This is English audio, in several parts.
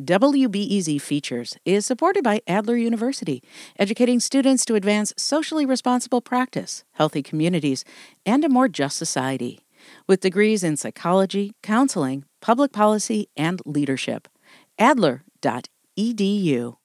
WBEZ Features is supported by Adler University, educating students to advance socially responsible practice, healthy communities, and a more just society. With degrees in psychology, counseling, public policy, and leadership. Adler.edu.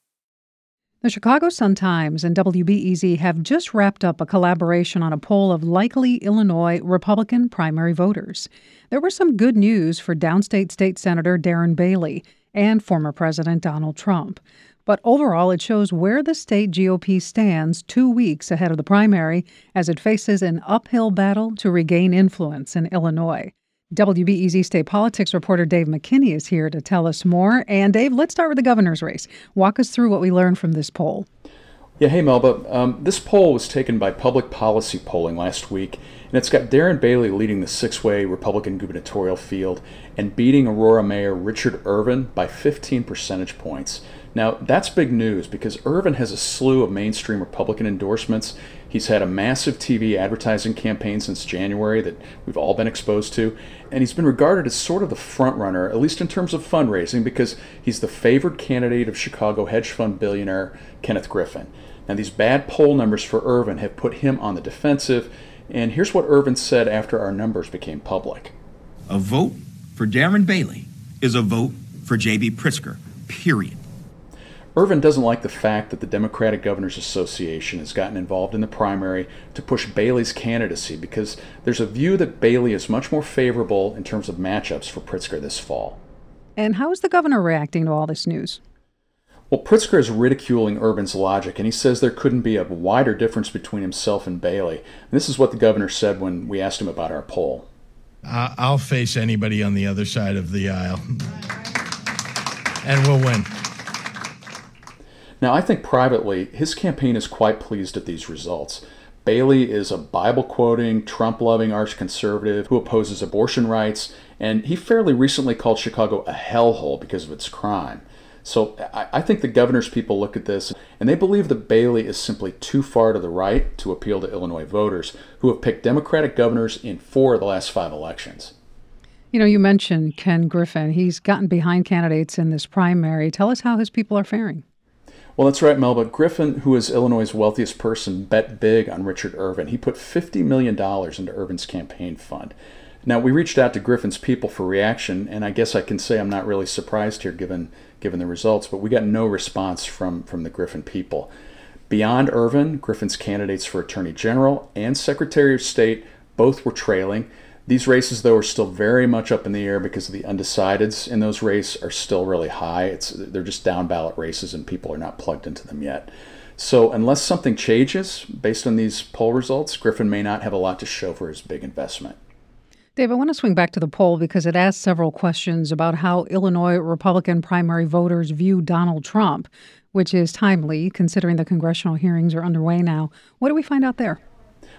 The Chicago Sun-Times and WBEZ have just wrapped up a collaboration on a poll of likely Illinois Republican primary voters. There was some good news for downstate State Senator Darren Bailey and former President Donald Trump. But overall, it shows where the state GOP stands two weeks ahead of the primary as it faces an uphill battle to regain influence in Illinois. WBEZ state politics reporter Dave McKinney is here to tell us more. And Dave, let's start with the governor's race. Walk us through what we learned from this poll. Yeah, hey Melba. Um, this poll was taken by Public Policy Polling last week, and it's got Darren Bailey leading the six way Republican gubernatorial field and beating Aurora Mayor Richard Irvin by 15 percentage points. Now, that's big news because Irvin has a slew of mainstream Republican endorsements. He's had a massive TV advertising campaign since January that we've all been exposed to, and he's been regarded as sort of the front runner, at least in terms of fundraising, because he's the favored candidate of Chicago hedge fund billionaire Kenneth Griffin. Now, these bad poll numbers for Irvin have put him on the defensive, and here's what Irvin said after our numbers became public. A vote for Darren Bailey is a vote for J.B. Pritzker, period. Irvin doesn't like the fact that the Democratic Governors Association has gotten involved in the primary to push Bailey's candidacy because there's a view that Bailey is much more favorable in terms of matchups for Pritzker this fall. And how is the governor reacting to all this news? Well, Pritzker is ridiculing Irvin's logic, and he says there couldn't be a wider difference between himself and Bailey. And this is what the governor said when we asked him about our poll. I'll face anybody on the other side of the aisle, and we'll win. Now, I think privately, his campaign is quite pleased at these results. Bailey is a Bible quoting, Trump loving arch conservative who opposes abortion rights, and he fairly recently called Chicago a hellhole because of its crime. So I, think the governor's people look at this and they believe that Bailey is simply too far to the right to appeal to Illinois voters who have picked Democratic governors in four of the last five elections. You know, you mentioned Ken Griffin. He's gotten behind candidates in this primary. Tell us how his people are faring. Well, that's right, Melba. Griffin, who is Illinois' wealthiest person, bet big on Richard Irvin. He put $50 million into Irvin's campaign fund. Now, we reached out to Griffin's people for reaction, and I guess I can say I'm not really surprised here given, given the results, but we got no response from, from the Griffin people. Beyond Irvin, Griffin's candidates for Attorney General and Secretary of State both were trailing. These races, though, are still very much up in the air because the undecideds in those races are still really high. It's they're just down ballot races, and people are not plugged into them yet. So, unless something changes based on these poll results, Griffin may not have a lot to show for his big investment. Dave, I want to swing back to the poll because it asks several questions about how Illinois Republican primary voters view Donald Trump, which is timely considering the congressional hearings are underway now. What do we find out there?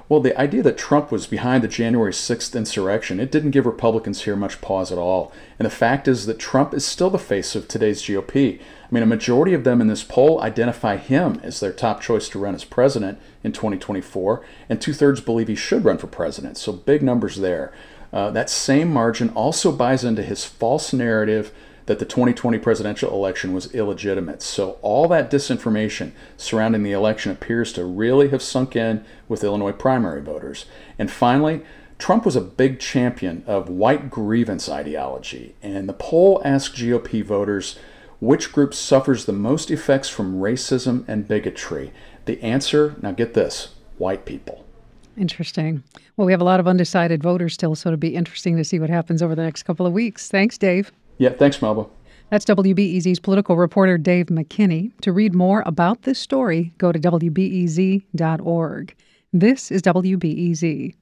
Well, the idea that Trump was behind the January 6th insurrection, it didn't give Republicans here much pause at all. And the fact is that Trump is still the face of today's GOP. I mean, a majority of them in this poll identify him as their top choice to run as president in 2024, and two thirds believe he should run for president. So big numbers there. Uh, that same margin also buys into his false narrative that the 2020 presidential election was illegitimate. So, all that disinformation surrounding the election appears to really have sunk in with Illinois primary voters. And finally, Trump was a big champion of white grievance ideology, and the poll asked GOP voters which group suffers the most effects from racism and bigotry. The answer, now get this, white people. Interesting. Well, we have a lot of undecided voters still, so it'll be interesting to see what happens over the next couple of weeks. Thanks, Dave. Yeah, thanks, Melba. That's WBEZ's political reporter Dave McKinney. To read more about this story, go to WBEZ.org. This is WBEZ.